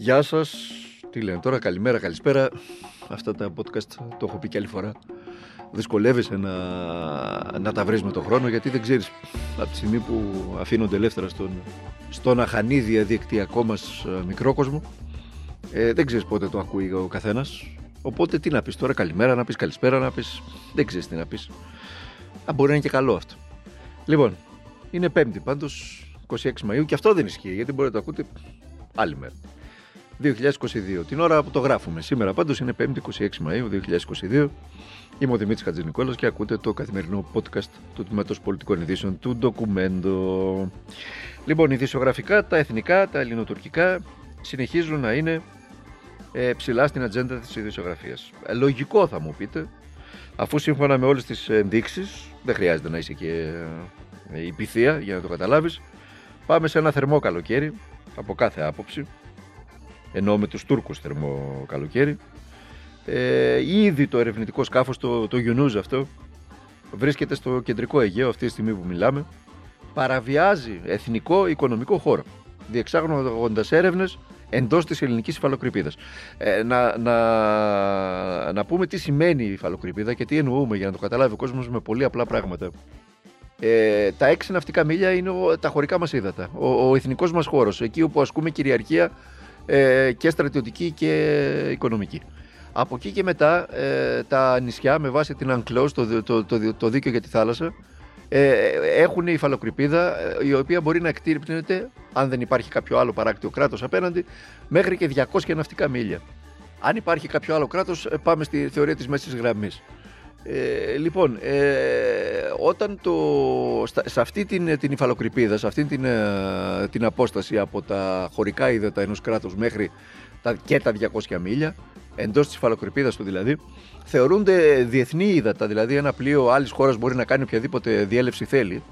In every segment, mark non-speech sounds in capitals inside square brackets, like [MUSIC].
Γεια σας, τι λένε τώρα, καλημέρα, καλησπέρα. Αυτά τα podcast το έχω πει και άλλη φορά. Δυσκολεύεσαι να, να τα βρεις με τον χρόνο γιατί δεν ξέρεις από τη στιγμή που αφήνονται ελεύθερα στον, στον αχανή διαδικτυακό μας ε, μικρό κόσμο ε, δεν ξέρεις πότε το ακούει ο καθένας. Οπότε τι να πεις τώρα καλημέρα να πεις καλησπέρα να πεις δεν ξέρεις τι να πεις. Α, μπορεί να είναι και καλό αυτό. Λοιπόν είναι πέμπτη πάντως 26 Μαΐου και αυτό δεν ισχύει γιατί μπορείτε να το ακούτε άλλη μέρα 2022. Την ώρα που το γράφουμε. Σήμερα πάντως είναι 5η 26 Μαΐου 2022. Είμαι ο Δημήτρης Χατζηνικόλας και ακούτε το καθημερινό podcast του Τμήματος Πολιτικών Ειδήσεων του Ντοκουμέντο. Λοιπόν, ειδησιογραφικά, τα εθνικά, τα ελληνοτουρκικά συνεχίζουν να είναι ε, ψηλά στην ατζέντα της ειδησιογραφίας. Ε, λογικό θα μου πείτε, αφού σύμφωνα με όλες τις ενδείξεις, δεν χρειάζεται να είσαι και ε, υπηθεία για να το καταλάβεις, πάμε σε ένα θερμό καλοκαίρι από κάθε άποψη ενώ με τους Τούρκους θερμό καλοκαίρι. Ε, ήδη το ερευνητικό σκάφος, το, το Γιουνούζ αυτό, βρίσκεται στο κεντρικό Αιγαίο αυτή τη στιγμή που μιλάμε. Παραβιάζει εθνικό οικονομικό χώρο, διεξάγοντας έρευνες εντός της ελληνικής υφαλοκρηπίδας. Ε, να, να, να πούμε τι σημαίνει η υφαλοκρηπίδα και τι εννοούμε για να το καταλάβει ο κόσμος με πολύ απλά πράγματα. Ε, τα έξι ναυτικά μίλια είναι ο, τα χωρικά μας ύδατα, ο, ο εθνικός μας χώρος, εκεί όπου ασκούμε κυριαρχία ε, και στρατιωτική και οικονομική. Από εκεί και μετά ε, τα νησιά με βάση την Ανκλός, το, το, το, το δίκαιο για τη θάλασσα, ε, έχουν υφαλοκρηπίδα ε, η οποία μπορεί να εκτύρπνεται, αν δεν υπάρχει κάποιο άλλο παράκτιο κράτος απέναντι, μέχρι και 200 ναυτικά μίλια. Αν υπάρχει κάποιο άλλο κράτος, ε, πάμε στη θεωρία της μέσης γραμμής. Ε, λοιπόν, ε, όταν το, σε αυτή την, την υφαλοκρηπίδα, σε αυτή την, ε, την απόσταση από τα χωρικά ύδατα ενός κράτους μέχρι τα, και τα 200 μίλια, εντός της υφαλοκρηπίδας του δηλαδή, θεωρούνται διεθνή ύδατα, δηλαδή ένα πλοίο άλλης χώρας μπορεί να κάνει οποιαδήποτε διέλευση θέλει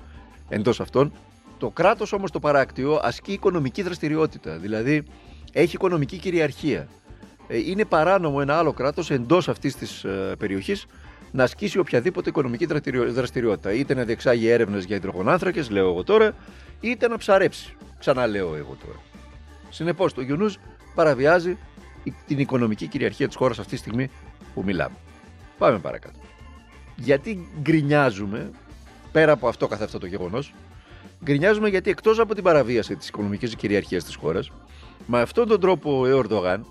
εντός αυτών. Το κράτος όμως το παράκτιο ασκεί οικονομική δραστηριότητα, δηλαδή έχει οικονομική κυριαρχία. Ε, είναι παράνομο ένα άλλο κράτος εντός αυτής της περιοχής να ασκήσει οποιαδήποτε οικονομική δραστηριότητα. Είτε να διεξάγει έρευνες για υδρογονάνθρακες, λέω εγώ τώρα, είτε να ψαρέψει. Ξαναλέω εγώ τώρα. Συνεπώς, το Γιουνούζ παραβιάζει την οικονομική κυριαρχία της χώρας αυτή τη στιγμή που μιλάμε. Πάμε παρακάτω. Γιατί γκρινιάζουμε, πέρα από αυτό καθ' αυτό το γεγονός, γκρινιάζουμε γιατί εκτός από την παραβίαση της οικονομικής κυριαρχίας της χώρας, με αυτόν τον τρόπο ο Ερντογάν,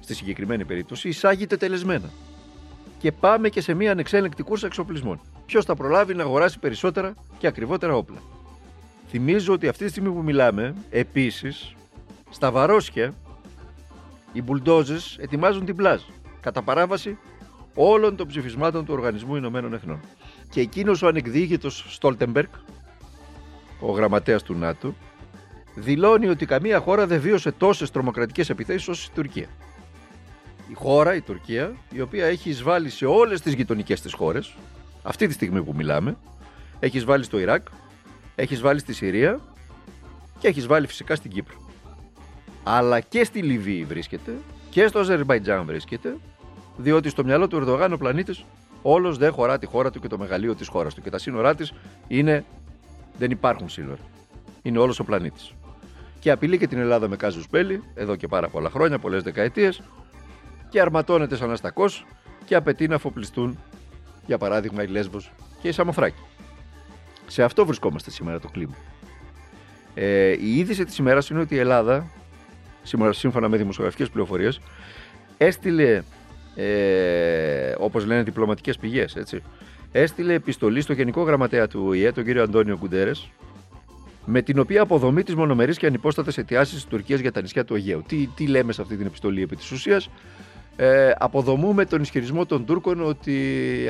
στη συγκεκριμένη περίπτωση, εισάγεται τελεσμένα και πάμε και σε μια ανεξέλεγκτη κούρσα εξοπλισμών. Ποιος θα προλάβει να αγοράσει περισσότερα και ακριβότερα όπλα. Θυμίζω ότι αυτή τη στιγμή που μιλάμε, επίσης, στα Βαρόσια, οι μπουλντόζες ετοιμάζουν την πλάζ κατά παράβαση όλων των ψηφισμάτων του Οργανισμού Ηνωμένων Εθνών. Και εκείνος ο ανεκδίκητο Στόλτεμπεργκ, ο γραμματέας του ΝΑΤΟ, δηλώνει ότι καμία χώρα δεν βίωσε τόσες τρομοκρατικές επιθέσεις όσο η Τουρκία η χώρα, η Τουρκία, η οποία έχει εισβάλει σε όλες τις γειτονικές της χώρες, αυτή τη στιγμή που μιλάμε, έχει εισβάλει στο Ιράκ, έχει εισβάλει στη Συρία και έχει εισβάλει φυσικά στην Κύπρο. Αλλά και στη Λιβύη βρίσκεται και στο Αζερβαϊτζάν βρίσκεται, διότι στο μυαλό του Ερδογάν ο πλανήτης όλος δεν χωρά τη χώρα του και το μεγαλείο της χώρας του. Και τα σύνορά της είναι. δεν υπάρχουν σύνορα. Είναι όλος ο πλανήτης. Και απειλεί και την Ελλάδα με κάζους μπέλη, εδώ και πάρα πολλά χρόνια, πολλές δεκαετίες, και αρματώνεται σαν αστακός και απαιτεί να αφοπλιστούν, για παράδειγμα, η Λέσβος και η Σαμοθράκη. Σε αυτό βρισκόμαστε σήμερα το κλίμα. Ε, η είδηση της ημέρας είναι ότι η Ελλάδα, σύμφωνα με δημοσιογραφικές πληροφορίες, έστειλε, ε, όπως λένε διπλωματικές πηγές, έστειλε επιστολή στο Γενικό Γραμματέα του ΟΗΕ, τον κύριο Αντώνιο Κουντέρες, με την οποία αποδομεί τι μονομερεί και ανυπόστατες αιτιάσεις της Τουρκίας για τα νησιά του Αιγαίου. Τι, τι λέμε σε αυτή την επιστολή επί της ουσίας, ε, αποδομούμε τον ισχυρισμό των Τούρκων ότι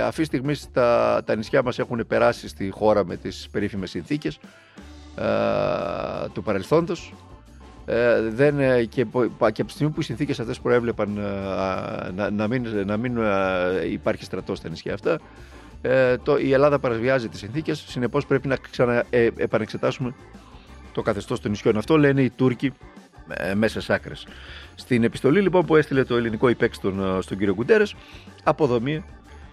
αυτή τη στιγμή τα, τα νησιά μας έχουν περάσει στη χώρα με τις περίφημες συνθήκες ε, του παρελθόντος. Ε, δεν, ε, και, και από τη στιγμή που οι συνθήκες αυτές προέβλεπαν ε, να, να μην, να μην υπάρχει στρατός στα νησιά αυτά το, η Ελλάδα παραβιάζει τις συνθήκες. Συνεπώς πρέπει να ξανα, επανεξετάσουμε το καθεστώς των νησιών. Αυτό λένε οι Τούρκοι μέσα σε άκρες στην επιστολή λοιπόν που έστειλε το ελληνικό υπέξ στον, ε, στον κύριο Κουντέρες, αποδομεί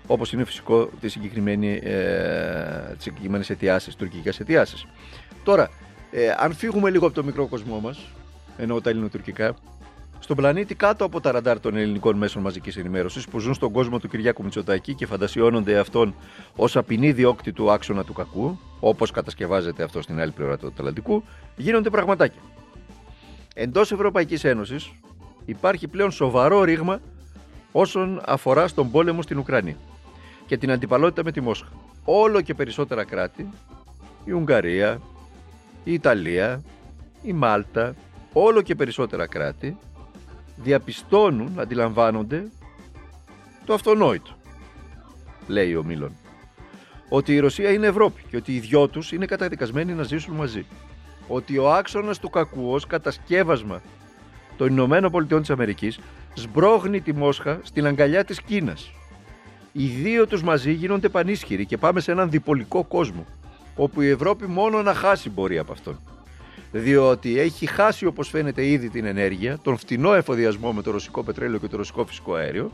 όπως είναι φυσικό τις συγκεκριμένες αιτιάσεις, τουρκικές αιτιάσεις. Τώρα, ε, αν φύγουμε λίγο από το μικρό κοσμό μας, εννοώ τα ελληνοτουρκικά, Στον πλανήτη κάτω από τα ραντάρ των ελληνικών μέσων μαζικής ενημέρωσης που ζουν στον κόσμο του Κυριάκου Μητσοτάκη και φαντασιώνονται αυτόν ως απεινή διώκτη του άξονα του κακού, όπως κατασκευάζεται αυτό στην άλλη πλευρά του Ατλαντικού, γίνονται πραγματάκια. Εντός Ευρωπαϊκής Ένωσης υπάρχει πλέον σοβαρό ρήγμα όσον αφορά στον πόλεμο στην Ουκρανία και την αντιπαλότητα με τη Μόσχα. Όλο και περισσότερα κράτη, η Ουγγαρία, η Ιταλία, η Μάλτα, όλο και περισσότερα κράτη διαπιστώνουν, αντιλαμβάνονται το αυτονόητο, λέει ο Μίλων. Ότι η Ρωσία είναι Ευρώπη και ότι οι δυο τους είναι καταδικασμένοι να ζήσουν μαζί. Ότι ο άξονας του κακού ως κατασκεύασμα των Ηνωμένων Πολιτειών της Αμερικής σμπρώχνει τη Μόσχα στην αγκαλιά της Κίνας. Οι δύο τους μαζί γίνονται πανίσχυροι και πάμε σε έναν διπολικό κόσμο, όπου η Ευρώπη μόνο να χάσει μπορεί από αυτόν. Διότι έχει χάσει όπως φαίνεται ήδη την ενέργεια, τον φτηνό εφοδιασμό με το ρωσικό πετρέλαιο και το ρωσικό φυσικό αέριο.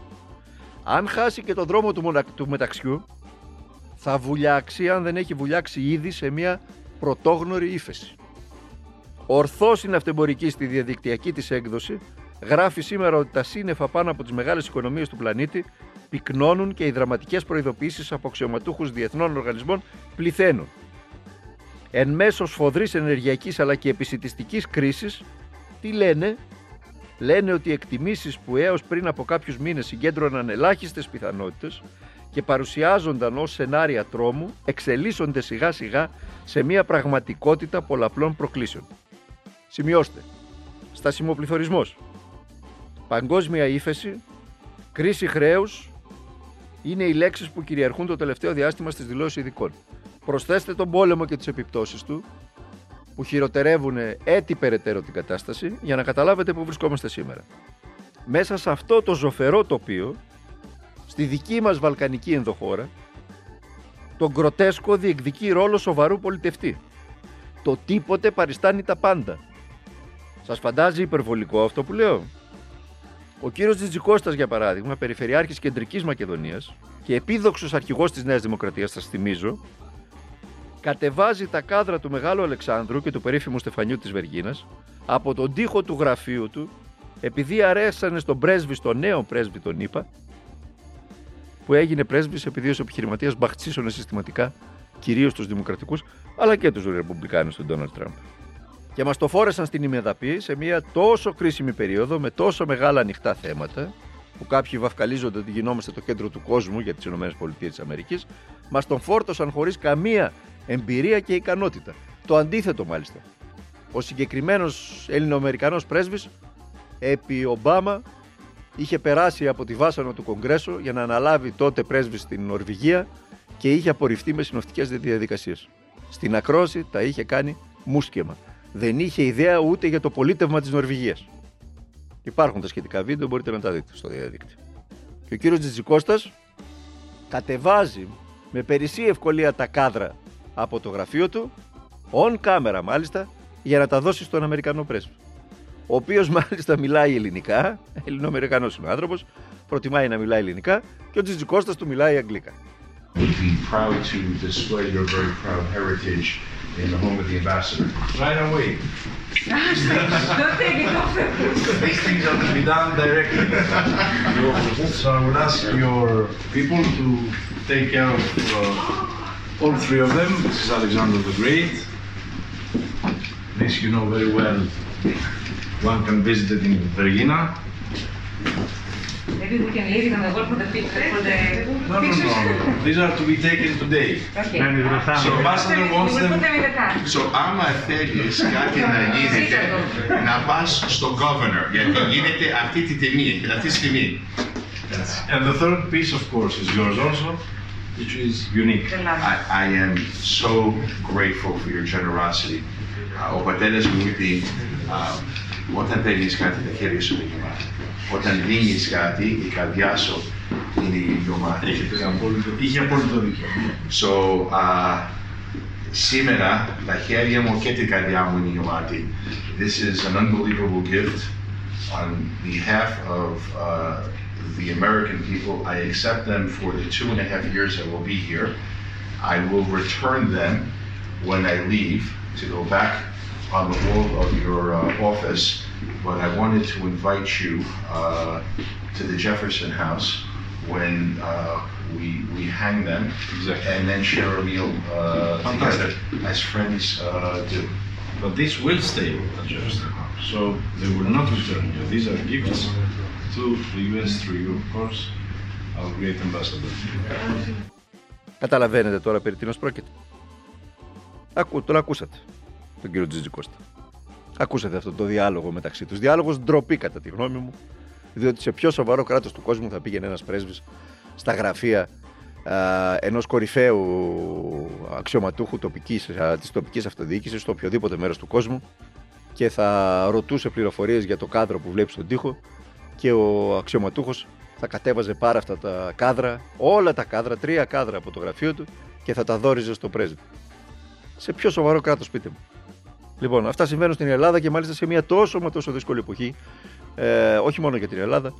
Αν χάσει και τον δρόμο του, του μεταξιού, θα βουλιάξει αν δεν έχει βουλιάξει ήδη σε μια πρωτόγνωρη ύφεση. Ορθώς είναι αυτεμπορική στη διαδικτυακή της έκδοση, γράφει σήμερα ότι τα σύννεφα πάνω από τις μεγάλες οικονομίες του πλανήτη πυκνώνουν και οι δραματικές προειδοποιήσεις από αξιωματούχους διεθνών οργανισμών πληθαίνουν. Εν μέσω σφοδρής ενεργειακής αλλά και επισητιστικής κρίσης, τι λένε, λένε ότι οι εκτιμήσεις που έως πριν από κάποιους μήνες συγκέντρωναν ελάχιστες πιθανότητες και παρουσιάζονταν ως σενάρια τρόμου, εξελίσσονται σιγά σιγά σε μια πραγματικότητα πολλαπλών προκλήσεων. Σημειώστε. Στασιμοπληθωρισμός. Παγκόσμια ύφεση. Κρίση χρέους. Είναι οι λέξεις που κυριαρχούν το τελευταίο διάστημα στις δηλώσεις ειδικών. Προσθέστε τον πόλεμο και τις επιπτώσεις του που χειροτερεύουν έτη περαιτέρω την κατάσταση για να καταλάβετε που βρισκόμαστε σήμερα. Μέσα σε αυτό το ζωφερό τοπίο, στη δική μας βαλκανική ενδοχώρα, τον γκροτέσκο διεκδικεί ρόλο σοβαρού πολιτευτή. Το τίποτε παριστάνει τα πάντα. Σας φαντάζει υπερβολικό αυτό που λέω; Ο κύριος Τζιτζικώστας για παράδειγμα, περιφερειάρχης κεντρικής Μακεδονίας και επίδοξος αρχηγός της Νέας Δημοκρατίας, σας θυμίζω, κατεβάζει τα κάδρα του Μεγάλου Αλεξάνδρου και του περίφημου Στεφανιού της Βεργίνας από τον τοίχο του γραφείου του επειδή αρέσανε στον πρέσβη, στον νέο πρέσβη τον είπα, που έγινε πρέσβης επειδή ως επιχειρηματίας μπαχτσίσωνε συστηματικά κυρίως τους Δημοκρατικούς αλλά και τους Ρεπουμπλικάνους του Ντόναλτ Τραμπ και μας το φόρεσαν στην ημεδαπή σε μια τόσο κρίσιμη περίοδο με τόσο μεγάλα ανοιχτά θέματα που κάποιοι βαφκαλίζονται ότι γινόμαστε το κέντρο του κόσμου για τις ΗΠΑ, μας τον φόρτωσαν χωρίς καμία εμπειρία και ικανότητα. Το αντίθετο μάλιστα. Ο συγκεκριμένος Ελληνοαμερικανός πρέσβης επί Ομπάμα είχε περάσει από τη βάσανο του Κογκρέσου για να αναλάβει τότε πρέσβη στην Νορβηγία και είχε απορριφθεί με συνοφτικές διαδικασίες. Στην ακρόση τα είχε κάνει μουσκεμα δεν είχε ιδέα ούτε για το πολίτευμα της Νορβηγίας. Υπάρχουν τα σχετικά βίντεο, μπορείτε να τα δείτε στο διαδίκτυο. Και ο κύριος Τζιτζικώστας κατεβάζει με περισσή ευκολία τα κάδρα από το γραφείο του, on camera μάλιστα, για να τα δώσει στον Αμερικανό πρέσβη. Ο οποίος [LAUGHS] μάλιστα μιλάει ελληνικά, Ελληνοαμερικανός είναι ο άνθρωπος, προτιμάει να μιλάει ελληνικά και ο Τζιτζικώστας του μιλάει αγγλικά. In the home of the ambassador. Right away. Don't take it off. These things are to be done directly. so I will ask your people to take care of uh, all three of them. This is Alexander the Great. This you know very well. One can visit it in Vergina Maybe we can leave them for the picture. For the No, no, no, no. These are to be taken today. Okay. So ambassador wants We'll them. put them in the car. So, άμα θέλεις κάτι να γίνεται, να πας στον governor, γιατί γίνεται αυτή τη τιμή, αυτή τη στιγμή. And the third piece, of course, is yours also, which is unique. The last. I, I am so grateful for your generosity. Uh, ο πατέρας μου είπε, uh, όταν παίρνεις κάτι τα χέρια σου είναι γεμάτα. Όταν δίνεις κάτι, η καρδιά σου είναι γεμάτη. Έχετε απόλυτο, είχε απόλυτο δίκιο. So, uh, σήμερα τα χέρια μου και την καρδιά μου είναι γεμάτη. This is an unbelievable gift on behalf of uh, the American people. I accept them for the two and a half years I will be here. I will return them when I leave to go back on the wall of your uh, office but I wanted to invite you uh, to the Jefferson House when uh, we we hang them, Exactly. and then share a meal uh, together Fantastic. as friends uh, do. But this will stay at Jefferson House, so they will not return here. These are gifts to the US through you, of course, our great ambassador. Καταλαβαίνετε τώρα περί τίνος πρόκειται. Ακού, τον ακούσατε, Τον κύριο Τζιτζι Κώστα. Ακούσατε αυτό το διάλογο μεταξύ τους. Διάλογος ντροπή κατά τη γνώμη μου, διότι σε πιο σοβαρό κράτος του κόσμου θα πήγαινε ένας πρέσβης στα γραφεία α, ενός κορυφαίου αξιωματούχου τοπικής, α, της τοπικής αυτοδιοίκησης στο οποιοδήποτε μέρος του κόσμου και θα ρωτούσε πληροφορίες για το κάδρο που βλέπει στον τοίχο και ο αξιωματούχος θα κατέβαζε πάρα αυτά τα κάδρα, όλα τα κάδρα, τρία κάδρα από το γραφείο του και θα τα δόριζε στο πρέσβη. Σε πιο σοβαρό κράτος πείτε μου. Λοιπόν, αυτά συμβαίνουν στην Ελλάδα και μάλιστα σε μια τόσο μα τόσο δύσκολη εποχή, ε, όχι μόνο για την Ελλάδα,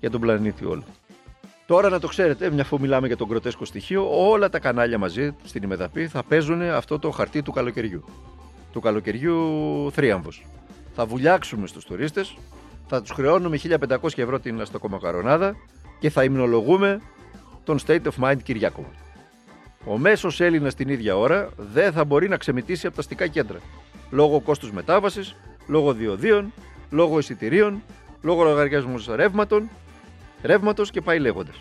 για τον πλανήτη όλο. Τώρα να το ξέρετε, μια αφού μιλάμε για τον κροτέσκο στοιχείο, όλα τα κανάλια μαζί στην ημεδαπή θα παίζουν αυτό το χαρτί του καλοκαιριού. Του καλοκαιριού θρίαμβος. Θα βουλιάξουμε στους τουρίστες, θα τους χρεώνουμε 1500 ευρώ την αστοκομακαρονάδα και θα υμνολογούμε τον State of Mind Κυριάκο. Ο μέσος Έλληνας την ίδια ώρα δεν θα μπορεί να ξεμητήσει από τα αστικά κέντρα. Λόγω κόστους μετάβασης, λόγω διοδίων, λόγω εισιτηρίων, λόγω λογαριασμού ρεύματων, ρεύματος και πάει λέγοντας.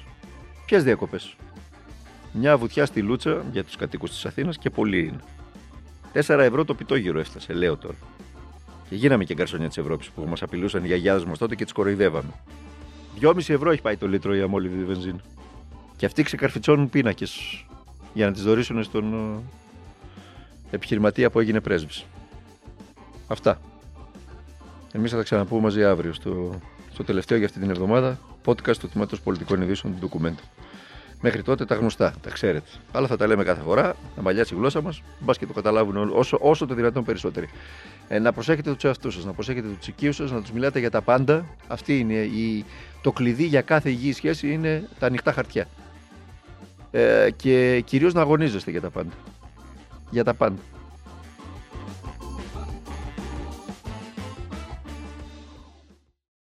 Ποιες διακοπές; Μια βουτιά στη Λούτσα για τους κατοίκους της Αθήνας και πολύ είναι. 4 ευρώ το πιτόγυρο έφτασε, λέω τώρα. Και γίναμε και γκαρσόνια της Ευρώπης που μας απειλούσαν οι γιαγιάδες μας τότε και τις κοροϊδεύαμε. 2,5 ευρώ έχει πάει το λίτρο η αμόλυβη βενζίνη. Και αυτοί ξεκαρφιτσώνουν πίνακες για να τις δωρήσουν στον ε, επιχειρηματία που έγινε πρέσβης. Αυτά. Εμείς θα τα ξαναπούμε μαζί αύριο στο, στο τελευταίο για αυτή την εβδομάδα podcast του Τμήματος Πολιτικών Ειδήσεων του Ντοκουμέντου. Μέχρι τότε τα γνωστά, τα ξέρετε. Αλλά θα τα λέμε κάθε φορά, να μαλλιάσει η γλώσσα μας, μπας και το καταλάβουν όλοι, όσο, όσο το δυνατόν περισσότεροι. Ε, να προσέχετε τους εαυτούς σας, να προσέχετε τους οικείους σας, να τους μιλάτε για τα πάντα. Αυτή είναι η, το κλειδί για κάθε υγιή σχέση είναι τα ανοιχτά χαρτιά. Ε, και κυρίως να αγωνίζεστε για τα πάντα. Για τα πάντα.